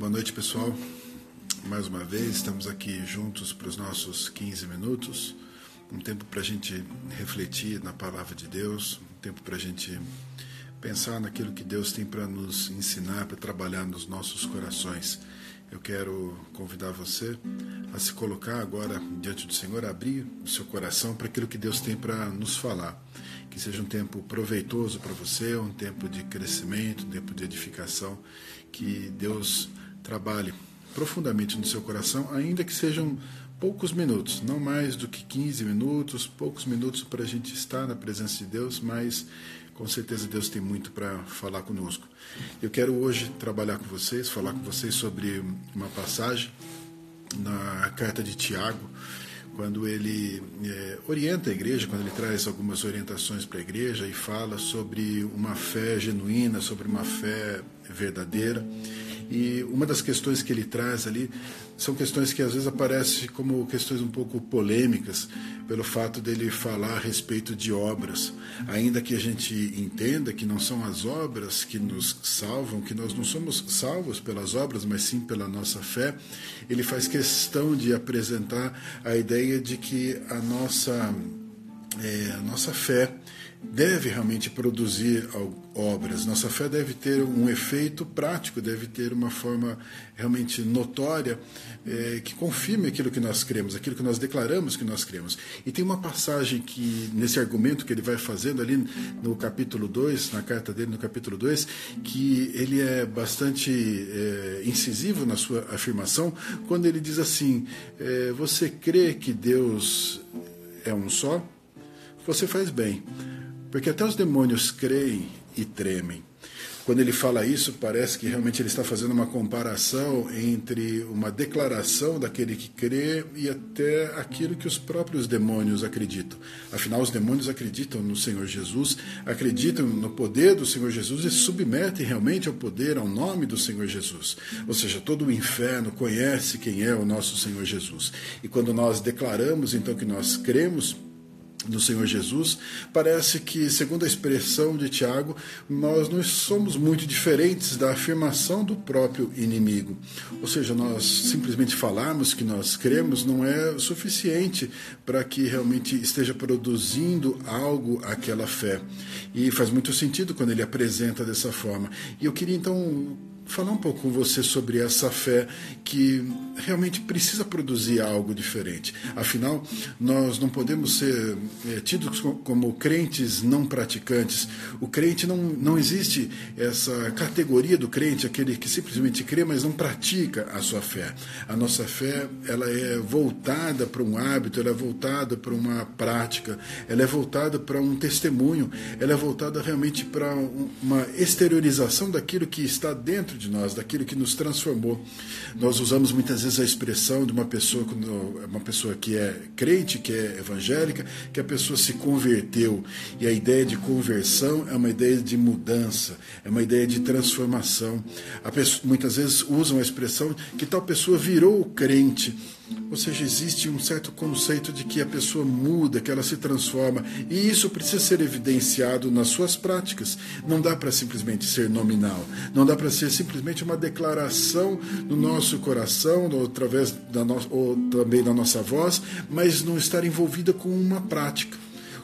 Boa noite, pessoal. Mais uma vez, estamos aqui juntos para os nossos 15 minutos. Um tempo para a gente refletir na palavra de Deus, um tempo para a gente pensar naquilo que Deus tem para nos ensinar, para trabalhar nos nossos corações. Eu quero convidar você a se colocar agora diante do Senhor, abrir o seu coração para aquilo que Deus tem para nos falar. Que seja um tempo proveitoso para você, um tempo de crescimento, um tempo de edificação. Que Deus trabalhe profundamente no seu coração, ainda que sejam poucos minutos, não mais do que 15 minutos, poucos minutos para a gente estar na presença de Deus, mas com certeza Deus tem muito para falar conosco. Eu quero hoje trabalhar com vocês, falar com vocês sobre uma passagem na carta de Tiago, quando ele é, orienta a igreja, quando ele traz algumas orientações para a igreja e fala sobre uma fé genuína, sobre uma fé verdadeira. E uma das questões que ele traz ali são questões que às vezes aparecem como questões um pouco polêmicas, pelo fato dele falar a respeito de obras. Ainda que a gente entenda que não são as obras que nos salvam, que nós não somos salvos pelas obras, mas sim pela nossa fé, ele faz questão de apresentar a ideia de que a nossa, é, a nossa fé deve realmente produzir obras. Nossa fé deve ter um efeito prático, deve ter uma forma realmente notória é, que confirme aquilo que nós cremos, aquilo que nós declaramos que nós cremos. E tem uma passagem que, nesse argumento que ele vai fazendo ali no capítulo 2, na carta dele no capítulo 2, que ele é bastante é, incisivo na sua afirmação, quando ele diz assim: é, Você crê que Deus é um só? Você faz bem porque até os demônios creem e tremem. Quando ele fala isso, parece que realmente ele está fazendo uma comparação entre uma declaração daquele que crê e até aquilo que os próprios demônios acreditam. Afinal, os demônios acreditam no Senhor Jesus, acreditam no poder do Senhor Jesus e submetem realmente ao poder, ao nome do Senhor Jesus. Ou seja, todo o inferno conhece quem é o nosso Senhor Jesus. E quando nós declaramos então que nós cremos, do Senhor Jesus, parece que, segundo a expressão de Tiago, nós não somos muito diferentes da afirmação do próprio inimigo. Ou seja, nós simplesmente falarmos que nós cremos não é suficiente para que realmente esteja produzindo algo aquela fé. E faz muito sentido quando ele apresenta dessa forma. E eu queria então falar um pouco com você sobre essa fé que realmente precisa produzir algo diferente. Afinal, nós não podemos ser é, tidos como crentes não praticantes. O crente não, não existe essa categoria do crente, aquele que simplesmente crê, mas não pratica a sua fé. A nossa fé ela é voltada para um hábito, ela é voltada para uma prática, ela é voltada para um testemunho, ela é voltada realmente para uma exteriorização daquilo que está dentro de nós, daquilo que nos transformou. Nós usamos muitas vezes a expressão de uma pessoa, uma pessoa que é crente, que é evangélica, que a pessoa se converteu. E a ideia de conversão é uma ideia de mudança, é uma ideia de transformação. Pessoa, muitas vezes usam a expressão que tal pessoa virou crente. Ou seja, existe um certo conceito de que a pessoa muda, que ela se transforma, e isso precisa ser evidenciado nas suas práticas. Não dá para simplesmente ser nominal, não dá para ser simplesmente uma declaração no nosso coração, através da no... ou também da nossa voz, mas não estar envolvida com uma prática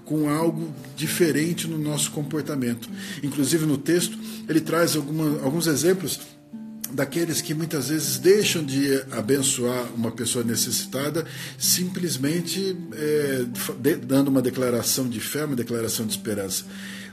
com algo diferente no nosso comportamento. Inclusive no texto, ele traz alguma, alguns exemplos daqueles que muitas vezes deixam de abençoar uma pessoa necessitada simplesmente é, dando uma declaração de fé, uma declaração de esperança.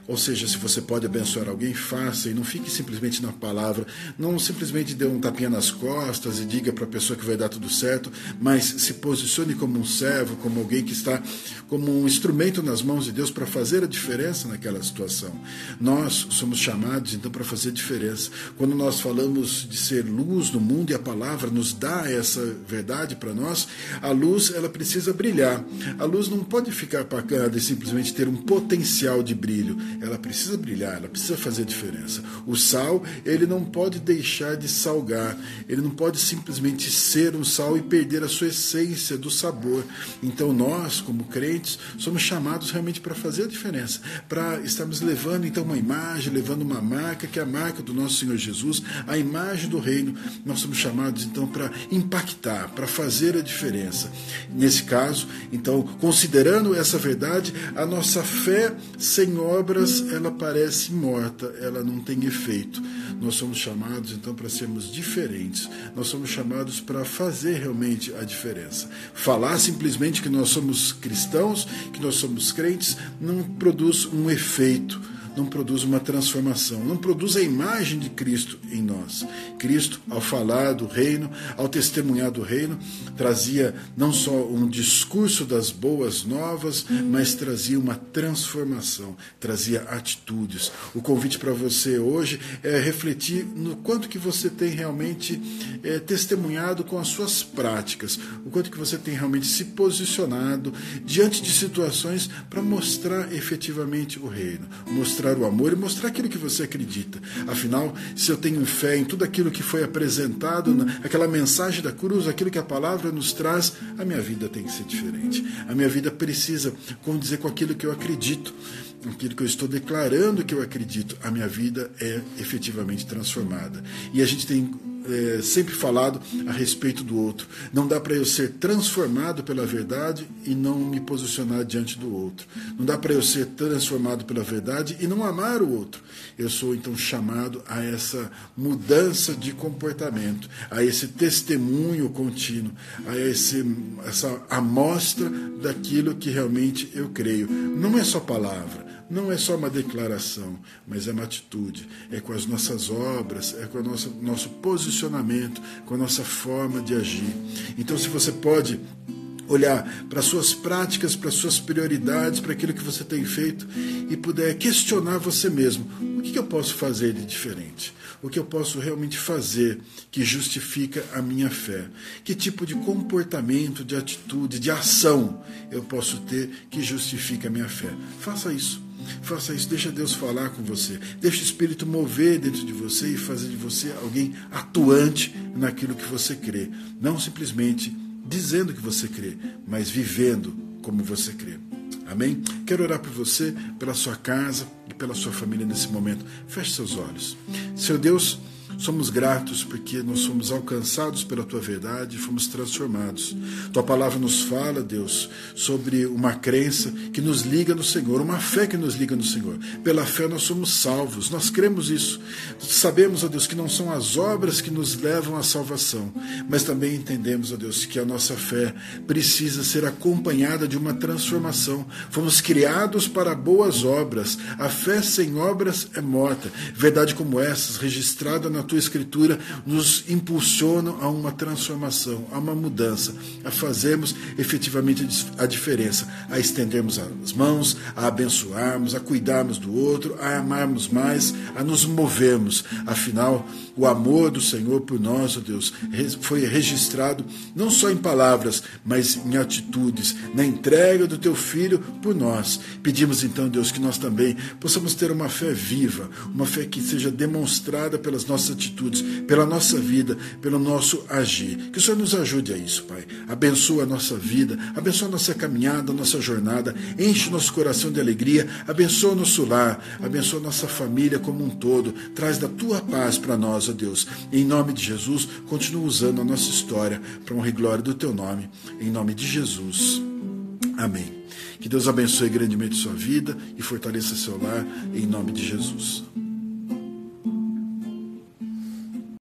Ou seja, se você pode abençoar alguém, faça e não fique simplesmente na palavra. Não simplesmente dê um tapinha nas costas e diga para a pessoa que vai dar tudo certo, mas se posicione como um servo, como alguém que está como um instrumento nas mãos de Deus para fazer a diferença naquela situação. Nós somos chamados então para fazer diferença. Quando nós falamos de ser luz no mundo e a palavra nos dá essa verdade para nós, a luz ela precisa brilhar. A luz não pode ficar apagada e simplesmente ter um potencial de brilho ela precisa brilhar, ela precisa fazer diferença. O sal, ele não pode deixar de salgar, ele não pode simplesmente ser um sal e perder a sua essência do sabor. Então nós, como crentes, somos chamados realmente para fazer a diferença, para estarmos levando então uma imagem, levando uma marca, que é a marca do nosso Senhor Jesus, a imagem do reino. Nós somos chamados então para impactar, para fazer a diferença. Nesse caso, então, considerando essa verdade, a nossa fé sem obras, ela parece morta, ela não tem efeito. Nós somos chamados então para sermos diferentes. Nós somos chamados para fazer realmente a diferença. Falar simplesmente que nós somos cristãos, que nós somos crentes, não produz um efeito não produz uma transformação, não produz a imagem de Cristo em nós. Cristo, ao falar do reino, ao testemunhar do reino, trazia não só um discurso das boas novas, mas trazia uma transformação, trazia atitudes. O convite para você hoje é refletir no quanto que você tem realmente é, testemunhado com as suas práticas, o quanto que você tem realmente se posicionado diante de situações para mostrar efetivamente o reino, mostrar mostrar o amor e mostrar aquilo que você acredita. Afinal, se eu tenho fé em tudo aquilo que foi apresentado, aquela mensagem da cruz, aquilo que a palavra nos traz, a minha vida tem que ser diferente. A minha vida precisa condizer com aquilo que eu acredito aquilo que eu estou declarando que eu acredito, a minha vida é efetivamente transformada. E a gente tem é, sempre falado a respeito do outro. Não dá para eu ser transformado pela verdade e não me posicionar diante do outro. Não dá para eu ser transformado pela verdade e não amar o outro. Eu sou então chamado a essa mudança de comportamento, a esse testemunho contínuo, a esse, essa amostra daquilo que realmente eu creio. Não é só palavra não é só uma declaração, mas é uma atitude. É com as nossas obras, é com o nosso, nosso posicionamento, com a nossa forma de agir. Então, se você pode olhar para suas práticas, para suas prioridades, para aquilo que você tem feito e puder questionar você mesmo: o que eu posso fazer de diferente? O que eu posso realmente fazer que justifica a minha fé? Que tipo de comportamento, de atitude, de ação eu posso ter que justifica a minha fé? Faça isso. Faça isso, deixa Deus falar com você, deixa o Espírito mover dentro de você e fazer de você alguém atuante naquilo que você crê. Não simplesmente dizendo que você crê, mas vivendo como você crê. Amém? Quero orar por você, pela sua casa e pela sua família nesse momento. Feche seus olhos. Seu Deus, Somos gratos porque nós somos alcançados pela tua verdade e fomos transformados. Tua palavra nos fala, Deus, sobre uma crença que nos liga no Senhor, uma fé que nos liga no Senhor. Pela fé nós somos salvos, nós cremos isso. Sabemos, ó Deus, que não são as obras que nos levam à salvação, mas também entendemos, ó Deus, que a nossa fé precisa ser acompanhada de uma transformação. Fomos criados para boas obras. A fé sem obras é morta. Verdade como essas, registrada na tua escritura nos impulsionam a uma transformação, a uma mudança, a fazermos efetivamente a diferença, a estendermos as mãos, a abençoarmos, a cuidarmos do outro, a amarmos mais, a nos movermos. Afinal, o amor do Senhor por nós, ó Deus, foi registrado não só em palavras, mas em atitudes, na entrega do teu filho por nós. Pedimos então, Deus, que nós também possamos ter uma fé viva, uma fé que seja demonstrada pelas nossas atitudes, pela nossa vida, pelo nosso agir. Que o Senhor nos ajude a isso, Pai. Abençoa a nossa vida, abençoa a nossa caminhada, a nossa jornada, enche nosso coração de alegria, abençoa o nosso lar, abençoa a nossa família como um todo. Traz da tua paz para nós, ó Deus. Em nome de Jesus, continua usando a nossa história para honra e glória do teu nome. Em nome de Jesus. Amém. Que Deus abençoe grandemente sua vida e fortaleça seu lar em nome de Jesus.